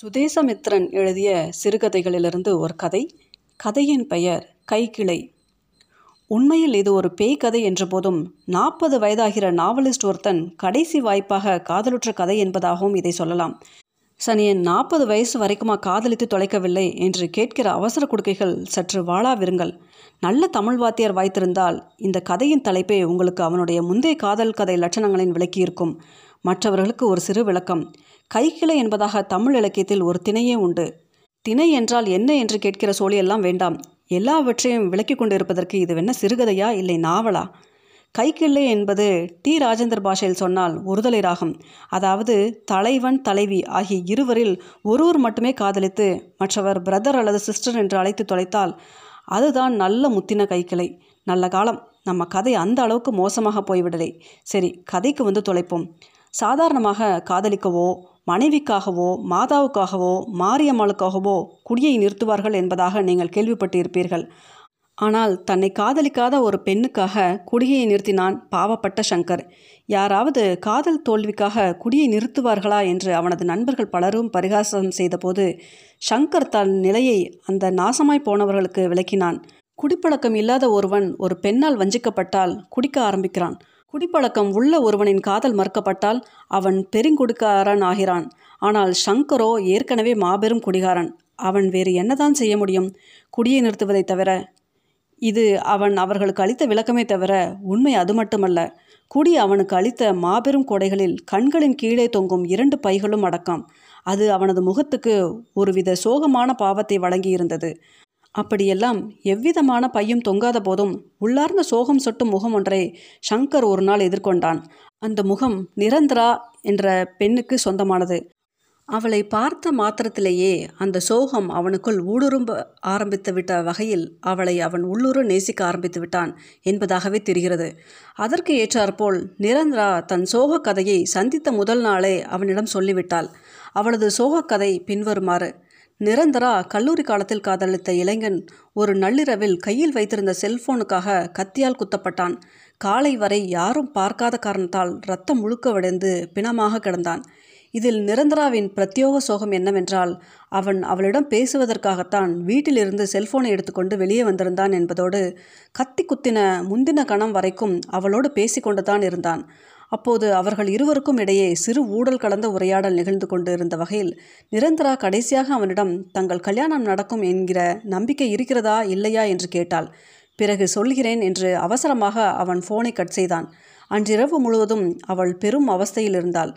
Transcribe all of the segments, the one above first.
சுதேசமித்திரன் எழுதிய சிறுகதைகளிலிருந்து ஒரு கதை. கதையின் பெயர் கைக்கிளை. உண்மையில் இது ஒரு பேய் கதை என்ற போதும் நாற்பது வயதாகிற நாவலிஸ்ட் ஒருத்தன் கடைசி வாய்ப்பாக காதலுற்ற கதை என்பதாகவும் இதை சொல்லலாம். சனியன் நாற்பது வயசு வரைக்குமா காதலித்து தொலைக்கவில்லை என்று கேட்கிற அவசர குடுக்கைகள் சற்று வாழாவிருங்கள் நல்ல தமிழ் வாத்தியார் வாய்த்திருந்தால் இந்த கதையின் தலைப்பே உங்களுக்கு அவனுடைய முந்தைய காதல் கதை லட்சணங்களின் விளக்கியிருக்கும். மற்றவர்களுக்கு ஒரு சிறு விளக்கம். கைக்கிளை என்பதாக தமிழ் இலக்கியத்தில் ஒரு திணையே உண்டு. திணை என்றால் என்ன என்று கேட்கிற சோழியெல்லாம் வேண்டாம். எல்லாவற்றையும் விளக்கி கொண்டிருப்பதற்கு இது என்ன சிறுகதையா இல்லை நாவலா? கைக்கிள்ளை என்பது டி. ராஜேந்தர் பாஷையில் சொன்னால் ஒருதலை ராகம். அதாவது தலைவன் தலைவி ஆகிய இருவரில் ஒருவர் மட்டுமே காதலித்து மற்றவர் பிரதர் அல்லது சிஸ்டர் என்று அழைத்து தொலைத்தால் அதுதான் நல்ல முத்தின கைக்கிளை. நல்ல காலம். நம்ம கதை அந்த அளவுக்கு மோசமாக போய்விடலை. சரி கதைக்கு வந்து தொலைப்போம். சாதாரணமாக காதலிக்கவோ மனைவிக்காகவோ மாதாவுக்காகவோ மாரியம்மாளுக்காகவோ குடியை நிறுத்துவார்கள் என்பதாக நீங்கள் கேள்விப்பட்டிருப்பீர்கள். ஆனால் தன்னை காதலிக்காத ஒரு பெண்ணுக்காக குடியை நிறுத்தினான் பாவப்பட்ட சங்கர். யாராவது காதல் தோல்விக்காக குடியை நிறுத்துவார்களா என்று அவனது நண்பர்கள் பலரும் பரிகாசம் செய்தபோது சங்கர் தன் நிலையை அந்த நாசமாய் போனவர்களுக்கு விளக்கினான். குடிப்பழக்கம் இல்லாத ஒருவன் ஒரு பெண்ணால் வஞ்சிக்கப்பட்டால் குடிக்க ஆரம்பிக்கிறான். குடிப்பழக்கம் உள்ள ஒருவனின் காதல் மறுக்கப்பட்டால் அவன் பெருங்குடிக்காரன் ஆகிறான். ஆனால் சங்கரோ ஏற்கனவே மாபெரும் குடிகாரன். அவன் வேறு என்னதான் செய்ய முடியும்? குடியை நிறுத்துவதை தவிர. இது அவன் அவர்களுக்கு அளித்த விளக்கமே தவிர உண்மை அது மட்டுமல்ல. குடி அவனுக்கு அளித்த மாபெரும் கொடைகளில் கண்களின் கீழே தொங்கும் இரண்டு பைகளும் அடக்கம். அது அவனது முகத்துக்கு ஒருவித சோகமான பாவத்தை வழங்கியிருந்தது. அப்படியெல்லாம் எவ்விதமான பையும் தொங்காத போதும் உள்ளார்ந்த சோகம் சொட்டும் முகம் ஒன்றை சங்கர் ஒரு நாள் எதிர்கொண்டான். அந்த முகம் நிரந்தரா என்ற பெண்ணுக்கு சொந்தமானது. அவளை பார்த்த மாத்திரத்திலேயே அந்த சோகம் அவனுக்குள் ஊடுரும்ப ஆரம்பித்து விட்ட வகையில் அவளை அவன் உள்ளுர நேசிக்க ஆரம்பித்து விட்டான் என்பதாகவே தெரிகிறது. அதற்கு ஏற்றாற்போல் நிரந்தரா தன் சோக கதையை சந்தித்த முதல் நாளே அவனிடம் சொல்லிவிட்டாள். அவளது சோகக்கதை கதை பின்வருமாறு நிரந்தரா கல்லூரி காலத்தில் காதலித்த இளைஞன் ஒரு நள்ளிரவில் கையில் வைத்திருந்த செல்போனுக்காக கத்தியால் குத்தப்பட்டான். காலை வரை யாரும் பார்க்காத காரணத்தால் ரத்தம் முழுக்க வடைந்து பிணமாக கிடந்தான். இதில் நிரந்தராவின் பிரத்யோக சோகம் என்னவென்றால் அவன் அவளிடம் பேசுவதற்காகத்தான் வீட்டிலிருந்து செல்போனை எடுத்துக்கொண்டு வெளியே வந்திருந்தான் என்பதோடு கத்தி குத்தின முந்தின கணம் வரைக்கும் அவளோடு பேசிக்கொண்டுதான் இருந்தான். அப்போது அவர்கள் இருவருக்கும் இடையே சிறு ஊடல் கலந்த உரையாடல் நிகழ்ந்து கொண்டு இருந்த வகையில் நிரந்தரா கடைசியாக அவனிடம் தங்கள் கல்யாணம் நடக்கும் என்கிற நம்பிக்கை இருக்கிறதா இல்லையா? என்று கேட்டாள். பிறகு சொல்கிறேன் என்று அவசரமாக அவன் ஃபோனை கட் செய்தான். அன்றிரவு முழுவதும் அவள் பெரும் அவஸ்தையில் இருந்தாள்.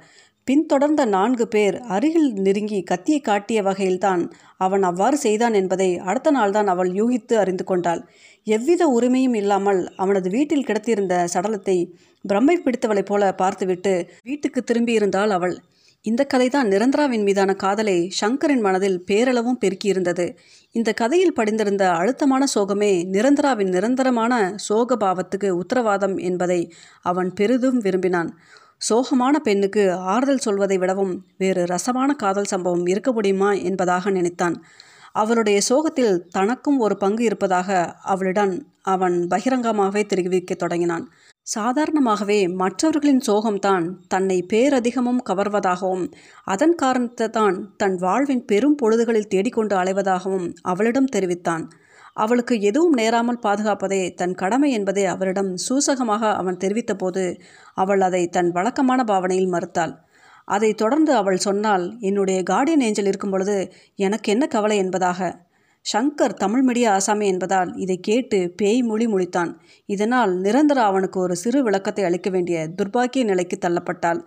பின்தொடர்ந்த நான்கு பேர் அருகில் நெருங்கி கத்தியை காட்டிய வகையில்தான் அவன் அவ்வாறு செய்தான் என்பதை அடுத்த நாள்தான் அவள் யூகித்து அறிந்து கொண்டாள். எவ்வித உரிமையும் இல்லாமல் அவனது வீட்டில் கிடத்தியிருந்த சடலத்தை பிரம்மை பிடித்தவளைப் போல பார்த்துவிட்டு வீட்டுக்கு திரும்பியிருந்தாள் அவள். இந்த கதைதான் நிரந்தராவின் மீதான காதலை சங்கரின் மனதில் பேரளவும் பெருக்கியிருந்தது. இந்த கதையில் படிந்திருந்த அழுத்தமான சோகமே நிரந்தராவின் நிரந்தரமான சோக பாவத்துக்கு உத்தரவாதம் என்பதை அவன் பெரிதும் விரும்பினான். சோகமான பெண்ணுக்கு ஆறுதல் சொல்வதை விடவும் வேறு ரசமான காதல் சம்பவம் இருக்க முடியுமா என்பதாக நினைத்தான். அவளுடைய சோகத்தில் தனக்கும் ஒரு பங்கு இருப்பதாக அவளிடம் அவன் பகிரங்கமாகவே தெரிவிக்கத் தொடங்கினான். சாதாரணமாகவே மற்றவர்களின் சோகம்தான் தன்னை பேரதிகமும் கவர்வதாகவும் அதன் காரணத்தை தான் தன் வாழ்வின் பெரும் பொழுதுகளில் தேடிக்கொண்டு அலைவதாகவும் அவளிடம் தெரிவித்தான். அவளுக்கு எதுவும் நேராமல் பாதுகாப்பதே தன் கடமை என்பதை அவரிடம் சூசகமாக அவன் தெரிவித்தபோது அவள் அதை தன் வழக்கமான பாவனையில் மறுத்தாள். அதை தொடர்ந்து அவள் சொன்னால் என்னுடைய கார்டியன் ஏஞ்சல் இருக்கும் பொழுது எனக்கு என்ன கவலை என்பதாக? ஷங்கர் தமிழ் மீடிய ஆசாமி என்பதால் இதை கேட்டு பேய் மொழி முழித்தான். இதனால் நிரந்தர அவனுக்கு ஒரு சிறு விளக்கத்தை அளிக்க வேண்டிய துர்பாக்கிய நிலைக்கு தள்ளப்பட்டாள்.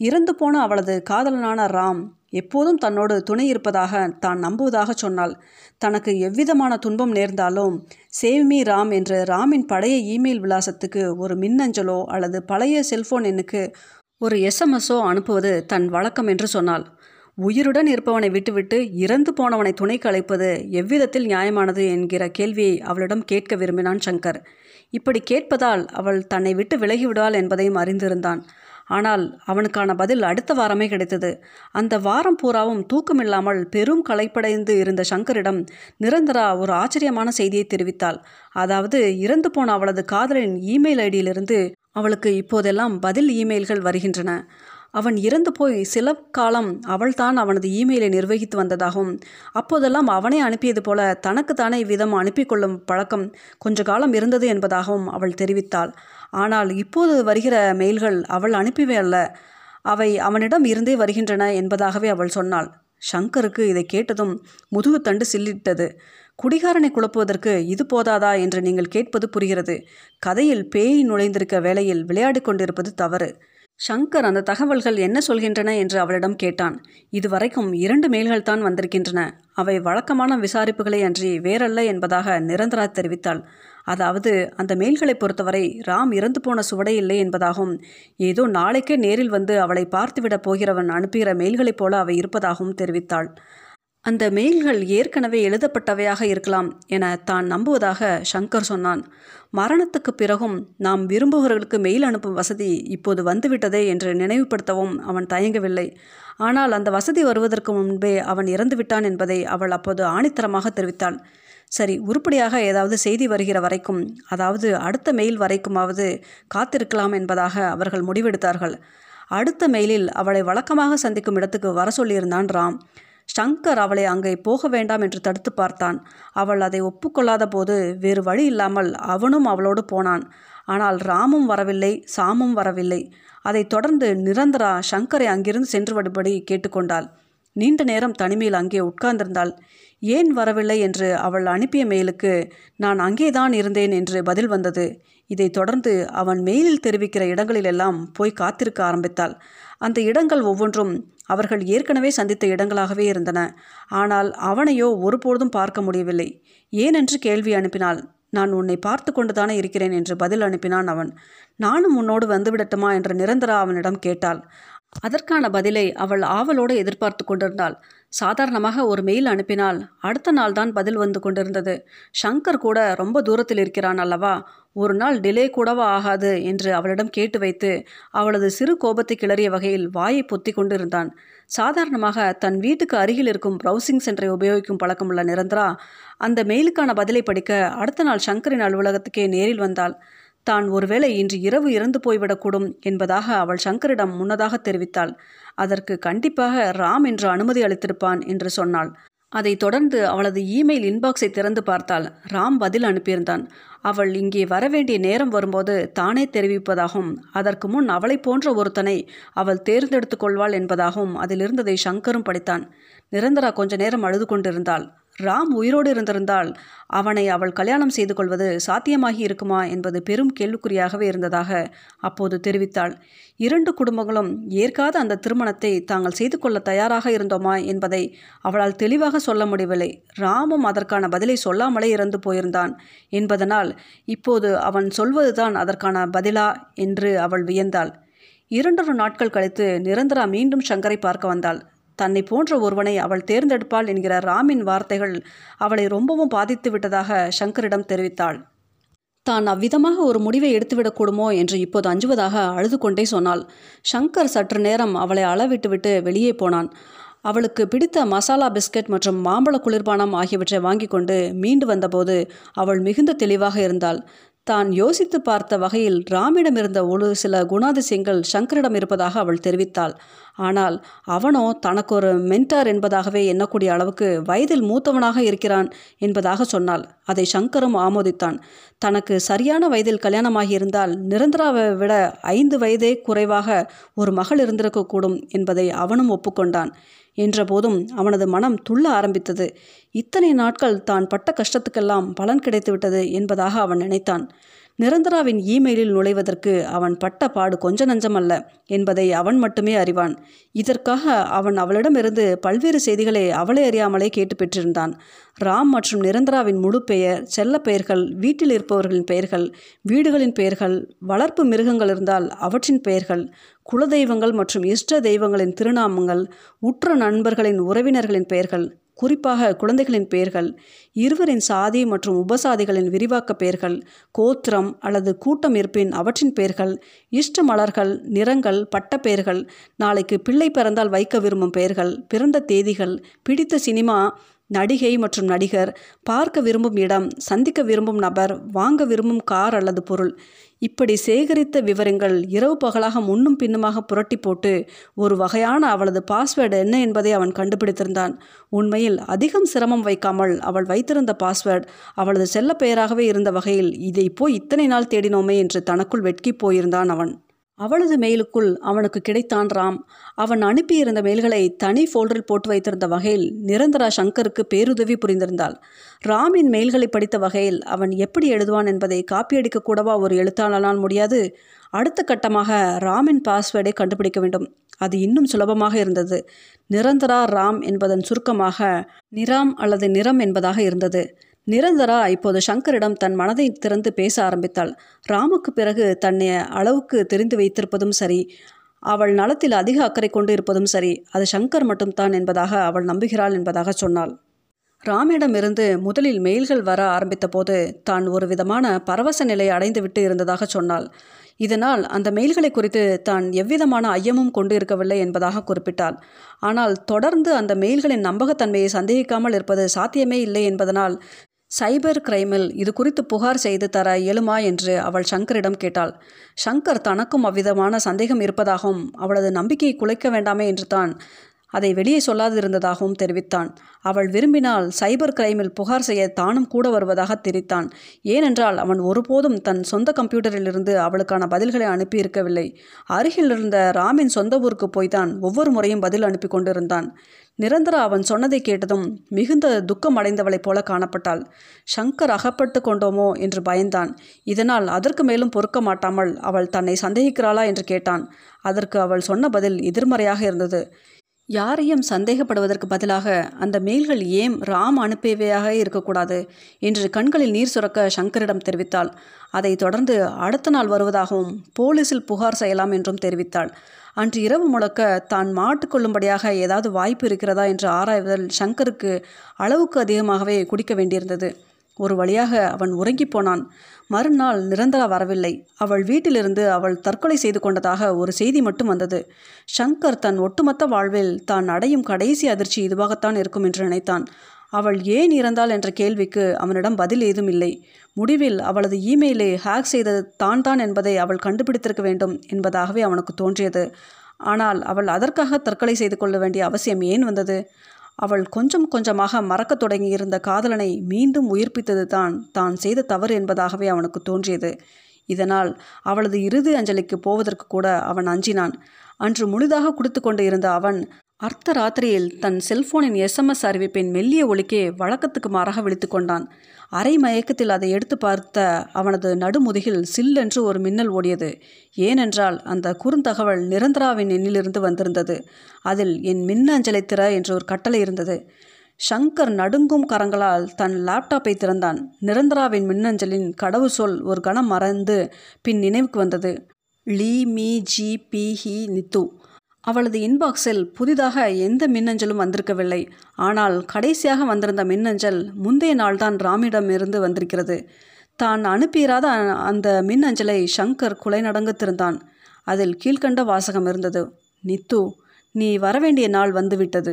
இறந்து போன அவளது காதலனான ராம் எப்போதும் தன்னோடு துணை இருப்பதாக தான் நம்புவதாக சொன்னாள். தனக்கு எவ்விதமான துன்பம் நேர்ந்தாலும் சேவ்மி ராம் என்று ராமின் பழைய இமெயில் விலாசத்துக்கு ஒரு மின்னஞ்சலோ அல்லது பழைய செல்போன் எண்ணுக்கு ஒரு எஸ்எம்எஸோ அனுப்புவது தன் வழக்கம் என்று சொன்னாள். உயிருடன் இருப்பவனை விட்டுவிட்டு இறந்து போனவனை துணைக்கு அழைப்பது எவ்விதத்தில் நியாயமானது என்கிற கேள்வியை அவளிடம் கேட்க விரும்பினான் சங்கர். இப்படி கேட்பதால் அவள் தன்னை விட்டு விலகிவிடுவாள் என்பதையும் அறிந்திருந்தான். ஆனால் அவனுக்கான பதில் அடுத்த வாரமே கிடைத்தது. அந்த வாரம் பூராவும் தூக்கமில்லாமல் பெரும் களைப்படைந்து இருந்த சங்கரிடம் நிரந்தரா ஒரு ஆச்சரியமான செய்தியை தெரிவித்தாள். அதாவது இறந்து போன அவளது காதலின் இமெயில் ஐடியிலிருந்து அவளுக்கு இப்போதெல்லாம் பதில் இமெயில்கள் வருகின்றன. அவன் இறந்து போய் சில காலம் அவள்தான் அவனது இமெயிலை நிர்வகித்து வந்ததாகவும் அப்போதெல்லாம் அவனே அனுப்பியது போல தனக்குத்தானே இவ்விதம் அனுப்பி கொள்ளும் பழக்கம் கொஞ்ச காலம் இருந்தது என்பதாகவும் அவள் தெரிவித்தாள். ஆனால் இப்போது வருகிற மெயில்கள் அவள் அனுப்பிவே அல்ல. அவை அவனிடம் இருந்தே வருகின்றன என்பதாகவே அவள் சொன்னாள். ஷங்கருக்கு இதை கேட்டதும் முதுகு தண்டு சில்லிட்டது. குடிகாரனை குழப்புவதற்கு இது போதாதா என்று நீங்கள் கேட்பது புரிகிறது. கதையில் பேய் நுழைந்திருக்க வேளையில் விளையாடிக் கொண்டிருப்பது தவறு. ஷங்கர் அந்த தகவல்கள் என்ன சொல்கின்றன என்று அவளிடம் கேட்டான். இதுவரைக்கும் இரண்டு மெயில்கள் தான் வந்திருக்கின்றன. அவை வழக்கமான விசாரிப்புகளை அன்றி வேறல்ல என்பதாக நிரந்தரா தெரிவித்தாள். அதாவது அந்த மெயில்களை பொறுத்தவரை ராம் இறந்து போன சுவடை இல்லை என்பதாகவும் ஏதோ நாளைக்கே நேரில் வந்து அவளை பார்த்துவிடப் போகிறவன் அனுப்புகிற மெயில்களைப் போல அவை இருப்பதாகவும் தெரிவித்தாள். அந்த மெயில்கள் ஏற்கனவே எழுதப்பட்டவையாக இருக்கலாம் என தான் நம்புவதாக ஷங்கர் சொன்னான். மரணத்துக்கு பிறகும் நாம் விரும்புகிறவர்களுக்கு மெயில் அனுப்பும் வசதி இப்போது வந்துவிட்டதே என்று நினைவுபடுத்தவும் அவன் தயங்கவில்லை. ஆனால் அந்த வசதி வருவதற்கு முன்பே அவன் இறந்துவிட்டான் என்பதை அவள் அப்போது ஆணித்தரமாக தெரிவித்தாள். சரி உருப்படியாக ஏதாவது செய்தி வருகிற வரைக்கும் அதாவது அடுத்த மெயில் வரைக்குமாவது காத்திருக்கலாம் என்பதாக அவர்கள் முடிவெடுத்தார்கள். அடுத்த மெயிலில் அவளை வழக்கமாக சந்திக்கும் இடத்துக்கு வர சொல்லியிருந்தான் ராம். ஷங்கர் அவளை அங்கே போக வேண்டாம் என்று தடுத்து பார்த்தான். அவள் அதை ஒப்புக்கொள்ளாத போது வேறு வழி இல்லாமல் அவனும் அவளோடு போனான். ஆனால் ராமும் வரவில்லை சாமும் வரவில்லை. அதைத் தொடர்ந்து நிரந்தரா ஷங்கரை அங்கிருந்து சென்று வரும்படி கேட்டுக்கொண்டாள். நீண்ட நேரம் தனிமையில் அங்கே உட்கார்ந்திருந்தாள். ஏன் வரவில்லை? என்று அவள் அனுப்பிய மெயிலுக்கு நான் அங்கேதான் இருந்தேன் என்று பதில் வந்தது. இதைத் தொடர்ந்து அவன் மெயிலில் தெரிவிக்கிற இடங்களிலெல்லாம் போய் காத்திருக்க ஆரம்பித்தாள். அந்த இடங்கள் ஒவ்வொன்றும் அவர்கள் ஏற்கனவே சந்தித்த இடங்களாகவே இருந்தன. ஆனால் அவனையோ ஒருபோதும் பார்க்க முடியவில்லை. ஏனென்று கேள்வி அனுப்பினாள் நான் உன்னை பார்த்து கொண்டுதானே இருக்கிறேன் என்று பதில் அனுப்பினான் அவன். நானும் உன்னோடு வந்துவிடட்டுமா? என்று நிரந்தரா அவனிடம் கேட்டாள். அதற்கான பதிலை அவள் ஆவலோடு எதிர்பார்த்து கொண்டிருந்தாள். சாதாரணமாக ஒரு மெயில் அனுப்பினால் அடுத்த நாள் தான் பதில் வந்து கொண்டிருந்தது. ஷங்கர் கூட ரொம்ப தூரத்தில் இருக்கிறான் அல்லவா? ஒரு நாள் டிலே கூடவா ஆகாது என்று அவளிடம் கேட்டு வைத்து அவளது சிறு கோபத்தை கிளறிய வகையில் வாயை பொத்தி கொண்டிருந்தான். சாதாரணமாக தன் வீட்டுக்கு அருகில் இருக்கும் ப்ரௌசிங் சென்டரை உபயோகிக்கும் பழக்கமுள்ள நிரந்தரா? அந்த மெயிலுக்கான பதிலை படிக்க அடுத்த நாள் ஷங்கரின் அலுவலகத்துக்கே நேரில் வந்தாள். தான் ஒருவேளை இன்று இரவு இறந்து போய்விடக்கூடும் என்பதாக அவள் சங்கரிடம் முன்னதாக தெரிவித்தாள். அதற்கு கண்டிப்பாக ராம் என்று அனுமதி அளித்திருப்பான் என்று சொன்னாள். அதைத் தொடர்ந்து அவளது இமெயில் இன்பாக்ஸை திறந்து பார்த்தாள். ராம் பதில் அனுப்பியிருந்தான். அவள் இங்கே வரவேண்டிய நேரம் வரும்போது தானே தெரிவிப்பதாகவும் அதற்கு முன் அவளை போன்ற ஒருத்தனை அவள் தேர்ந்தெடுத்து கொள்வாள் என்பதாகவும் அதில் இருந்ததை சங்கரும் படித்தான். நிரந்தரா கொஞ்ச நேரம் அழுது கொண்டிருந்தாள். ராம் உயிரோடு இருந்திருந்தால் அவனை அவள் கல்யாணம் செய்து கொள்வது சாத்தியமாகி இருக்குமா என்பது பெரும் கேள்விக்குறியாகவே இருந்ததாக அப்போது தெரிவித்தாள். இரண்டு குடும்பங்களும் ஏற்காத அந்த திருமணத்தை தாங்கள் செய்து கொள்ள தயாராக இருந்தோமா என்பதை அவளால் தெளிவாக சொல்ல முடியவில்லை. ராமும் அதற்கான பதிலை சொல்லாமலே இறந்து போயிருந்தான் என்பதனால் இப்போது அவன் சொல்வதுதான் அதற்கான பதிலா என்று அவள் வியந்தாள். இரண்டொரு நாட்கள் கழித்து நிரந்தரா மீண்டும் சங்கரை பார்க்க வந்தாள். தன்னை போன்ற ஒருவனை அவள் தேர்ந்தெடுப்பாள் என்கிற ராமின் வார்த்தைகள் அவளை ரொம்பவும் பாதித்து விட்டதாக சங்கரிடம் தெரிவித்தாள். தான் அவ்விதமாக ஒரு முடிவை எடுத்துவிடக்கூடுமோ? என்று இப்போது அஞ்சுவதாக அழுது கொண்டே சொன்னாள். ஷங்கர் சற்று நேரம் அவளை அளவிட்டுவிட்டு வெளியே போனான். அவளுக்கு பிடித்த மசாலா பிஸ்கட் மற்றும் மாம்பழ குளிர்பானம் ஆகியவற்றை வாங்கி கொண்டு மீண்டு வந்தபோது அவள் மிகுந்த தெளிவாக இருந்தாள். தான் யோசித்து பார்த்த வகையில் ராமிடம் இருந்த ஒரு சில குணாதிசயங்கள் சங்கரிடம் இருப்பதாக அவள் தெரிவித்தாள். ஆனால் அவனோ தனக்கு ஒரு மென்டார் என்பதாகவே எண்ணக்கூடிய அளவுக்கு வயதில் மூத்தவனாக இருக்கிறான் என்பதாக சொன்னாள் அதை சங்கரும் ஆமோதித்தான். தனக்கு சரியான வயதில் கல்யாணமாகியிருந்தால் நிரந்தராவை விட ஐந்து வயதே குறைவாக ஒரு மகள் இருந்திருக்கக்கூடும் என்பதை அவனும் ஒப்புக்கொண்டான். என்றபோதும் அவனது மனம் துள்ள ஆரம்பித்தது. இத்தனை நாட்கள் தான் பட்ட கஷ்டத்துக்கெல்லாம் பலன் கிடைத்துவிட்டது என்பதாக அவன் நினைத்தான். நிரந்தராவின் இமெயிலில் நுழைவதற்கு அவன் பட்ட பாடு கொஞ்ச நஞ்சமல்ல என்பதை அவன் மட்டுமே அறிவான். இதற்காக அவன் அவளிடமிருந்து பல்வேறு செய்திகளை அவளை அறியாமலே கேட்டு பெற்றிருந்தான். ராம் மற்றும் நிரந்தராவின் முழு பெயர் செல்ல பெயர்கள் வீட்டில் இருப்பவர்களின் பெயர்கள் வீடுகளின் பெயர்கள் வளர்ப்பு மிருகங்கள் இருந்தால் அவற்றின் பெயர்கள் குலதெய்வங்கள் மற்றும் இஷ்ட தெய்வங்களின் திருநாமங்கள் உற்ற நண்பர்களின் உறவினர்களின் பெயர்கள் குறிப்பாக குழந்தைகளின் பெயர்கள் இருவரின் சாதி மற்றும் உபசாதிகளின் விரிவாக்க பெயர்கள் கோத்திரம் அல்லது கூட்டம் இருப்பின் அவற்றின் பெயர்கள் இஷ்ட மலர்கள் நிறங்கள் பட்ட பெயர்கள் நாளைக்கு பிள்ளை பிறந்தால் வைக்க விரும்பும் பெயர்கள் பிறந்த தேதிகள் பிடித்த சினிமா நடிகை மற்றும் நடிகர் பார்க்க விரும்பும் இடம் சந்திக்க விரும்பும் நபர் வாங்க விரும்பும் கார் அல்லது பொருள். இப்படி சேகரித்த விவரங்கள் இரவு பகலாக முன்னும் பின்னுமாக புரட்டி போட்டு ஒரு வகையான அவளது பாஸ்வேர்டு என்ன என்பதை அவன் கண்டுபிடித்திருந்தான். உண்மையில் அதிகம் சிரமம் வைக்காமல் அவள் வைத்திருந்த பாஸ்வேர்டு அவளது செல்ல பெயராகவே இருந்த வகையில் இதை போய் இத்தனை நாள் தேடினோமே என்று தனக்குள் வெட்கி போயிருந்தான் அவன். அவளது மெயிலுக்குள் அவனுக்கு கிடைத்தான் ராம் அவன் அனுப்பியிருந்த மெயில்களை தனி ஃபோல்டரில் போட்டு வைத்திருந்த வகையில் நிரந்தரா சங்கருக்கு பேருதவி புரிந்திருந்தாள். ராமின் மெயில்களை படித்த வகையில் அவன் எப்படி எழுதுவான் என்பதை காப்பியடிக்க கூடவா ஒரு எழுத்தாளனால் முடியாது. அடுத்த கட்டமாக ராமின் பாஸ்வேர்டை கண்டுபிடிக்க வேண்டும். அது இன்னும் சுலபமாக இருந்தது. நிரந்தரா ராம் என்பதன் சுருக்கமாக நிராம் அல்லது நிறம் என்பதாக இருந்தது. நிரந்தரா இப்போது சங்கரிடம் தன் மனதை திறந்து பேச ஆரம்பித்தாள். ராமுக்கு பிறகு தன்னை அளவுக்கு தெரிந்து வைத்திருப்பதும் சரி அவள் நலத்தில் அதிக அக்கறை கொண்டு இருப்பதும் சரி அது சங்கர் மட்டும்தான் என்பதாக அவள் நம்புகிறாள் என்பதாக சொன்னாள். ராமிடமிருந்து முதலில் மெயில்கள் வர ஆரம்பித்த போது தான் ஒரு விதமான பரவச நிலை அடைந்துவிட்டு இருந்ததாக சொன்னாள். இதனால் அந்த மெயில்களை குறித்து தான் எவ்விதமான ஐயமும் கொண்டு இருக்கவில்லை என்பதாக குறிப்பிட்டாள். ஆனால் தொடர்ந்து அந்த மெயில்களின் நம்பகத்தன்மையை சந்தேகிக்காமல் இருப்பது சாத்தியமே இல்லை என்பதனால் சைபர் கிரைமில் இது குறித்து புகார் செய்து தர இயலுமா என்று அவள் சங்கரிடம் கேட்டாள். சங்கர் தனக்கும் அவ்விதமான சந்தேகம் இருப்பதாகவும் அவளது நம்பிக்கையை குலைக்க வேண்டாமே என்று தான் அதை வெளியே சொல்லாதிருந்ததாகவும் தெரிவித்தான். அவள் விரும்பினால் சைபர் கிரைமில் புகார் செய்ய தானும் கூட வருவதாக தெரிவித்தான். ஏனென்றால் அவன் ஒருபோதும் தன் சொந்த கம்ப்யூட்டரிலிருந்து அவளுக்கான பதில்களை அனுப்பியிருக்கவில்லை. அருகில் இருந்த ராமின் சொந்த ஊருக்கு போய்தான் ஒவ்வொரு முறையும் பதில் அனுப்பி கொண்டிருந்தான். நிரந்தரா அவன் சொன்னதை கேட்டதும் மிகுந்த துக்கம் அடைந்தவளைப் போல காணப்பட்டாள். சங்கர் அகப்பட்டு கொண்டோமோ? என்று பயந்தான். இதனால் அதற்கு மேலும் பொறுக்க மாட்டாமல் அவள் தன்னை சந்தேகிக்கிறாளா? என்று கேட்டான். அதற்கு அவள் சொன்ன பதில் எதிர்மறையாக இருந்தது. யாரையும் சந்தேகப்படுவதற்கு பதிலாக அந்த மெயில்கள் ஏன் ராம் அனுப்பியவையாக இருக்கக்கூடாது என்று கண்களில் நீர் சுரக்க சங்கரிடம் தெரிவித்தாள். அதை தொடர்ந்து அடுத்த நாள் வருவதாகவும் போலீஸில் புகார் செய்யலாம் என்றும் தெரிவித்தாள். அன்று இரவு முழக்க தான் மாட்டுக்கொள்ளும்படியாக ஏதாவது வாய்ப்பு இருக்கிறதா என்று ஆராய்வதில் சங்கருக்கு அளவுக்கு அதிகமாகவே குடிக்க வேண்டியிருந்தது. ஒரு வழியாக அவன் உறங்கி போனான். மறுநாள் நிரந்தரா வரவில்லை. அவள் வீட்டிலிருந்து அவள் தற்கொலை செய்து கொண்டதாக ஒரு செய்தி மட்டும் வந்தது. ஷங்கர் தன் ஒட்டுமொத்த வாழ்வில் தான் அடையும் கடைசி அதிர்ச்சி இதுவாகத்தான் இருக்கும் என்று நினைத்தான். அவள் ஏன் இறந்தாள் என்ற கேள்விக்கு அவனிடம் பதில் ஏதும் இல்லை. முடிவில் அவளது இமெயிலை ஹேக் செய்தது தான் தான் என்பதை அவள் கண்டுபிடித்திருக்க வேண்டும் என்பதாகவே அவனுக்கு தோன்றியது. ஆனால் அவள் அதற்காக தற்கொலை செய்து கொள்ள வேண்டிய அவசியம் ஏன் வந்தது? அவள் கொஞ்சம் கொஞ்சமாக மறக்கத் தொடங்கியிருந்த காதலனை மீண்டும் உயிர்ப்பித்தது தான் தான் செய்த தவறு என்பதாகவே அவனுக்கு தோன்றியது. இதனால் அவளது இறுதி அஞ்சலிக்கு போவதற்கு கூட அவன் அஞ்சினான். அன்று முழுதாக கொடுத்து கொண்டு இருந்த அவன் அர்த்த ராத்திரியில் தன் செல்போனின் எஸ்எம்எஸ் அறிவிப்பின் மெல்லிய ஒலிக்கே வழக்கத்துக்கு மாறாக விழித்து கொண்டான். அரை மயக்கத்தில் அதை எடுத்து பார்த்த அவனது நடுமுதுகில் சில்லென்று ஒரு மின்னல் ஓடியது. ஏனென்றால் அந்த குறுந்தகவல் நிரந்தராவின் எண்ணிலிருந்து வந்திருந்தது. அதில் என் மின்னஞ்சலை திற என்று ஒரு கட்டளை இருந்தது. ஷங்கர் நடுங்கும் கரங்களால் தன் லேப்டாப்பை திறந்தான். நிரந்தராவின் மின்னஞ்சலின் கடவு சொல் ஒரு கணம் மறந்து பின் நினைவுக்கு வந்தது. லீ மீ ஜி பி ஹி நித்து அவளது இன்பாக்ஸில் புதிதாக எந்த மின்னஞ்சலும் வந்திருக்கவில்லை. ஆனால் கடைசியாக வந்திருந்த மின்னஞ்சல் முந்தைய நாள்தான் ராமிடம் இருந்து வந்திருக்கிறது. தான் அனுப்பியிராத அந்த மின்னஞ்சலை ஷங்கர் குலை நடங்கத்திருந்தான் அதில் கீழ்கண்ட வாசகம் இருந்தது. நித்து நீ வரவேண்டிய நாள் வந்துவிட்டது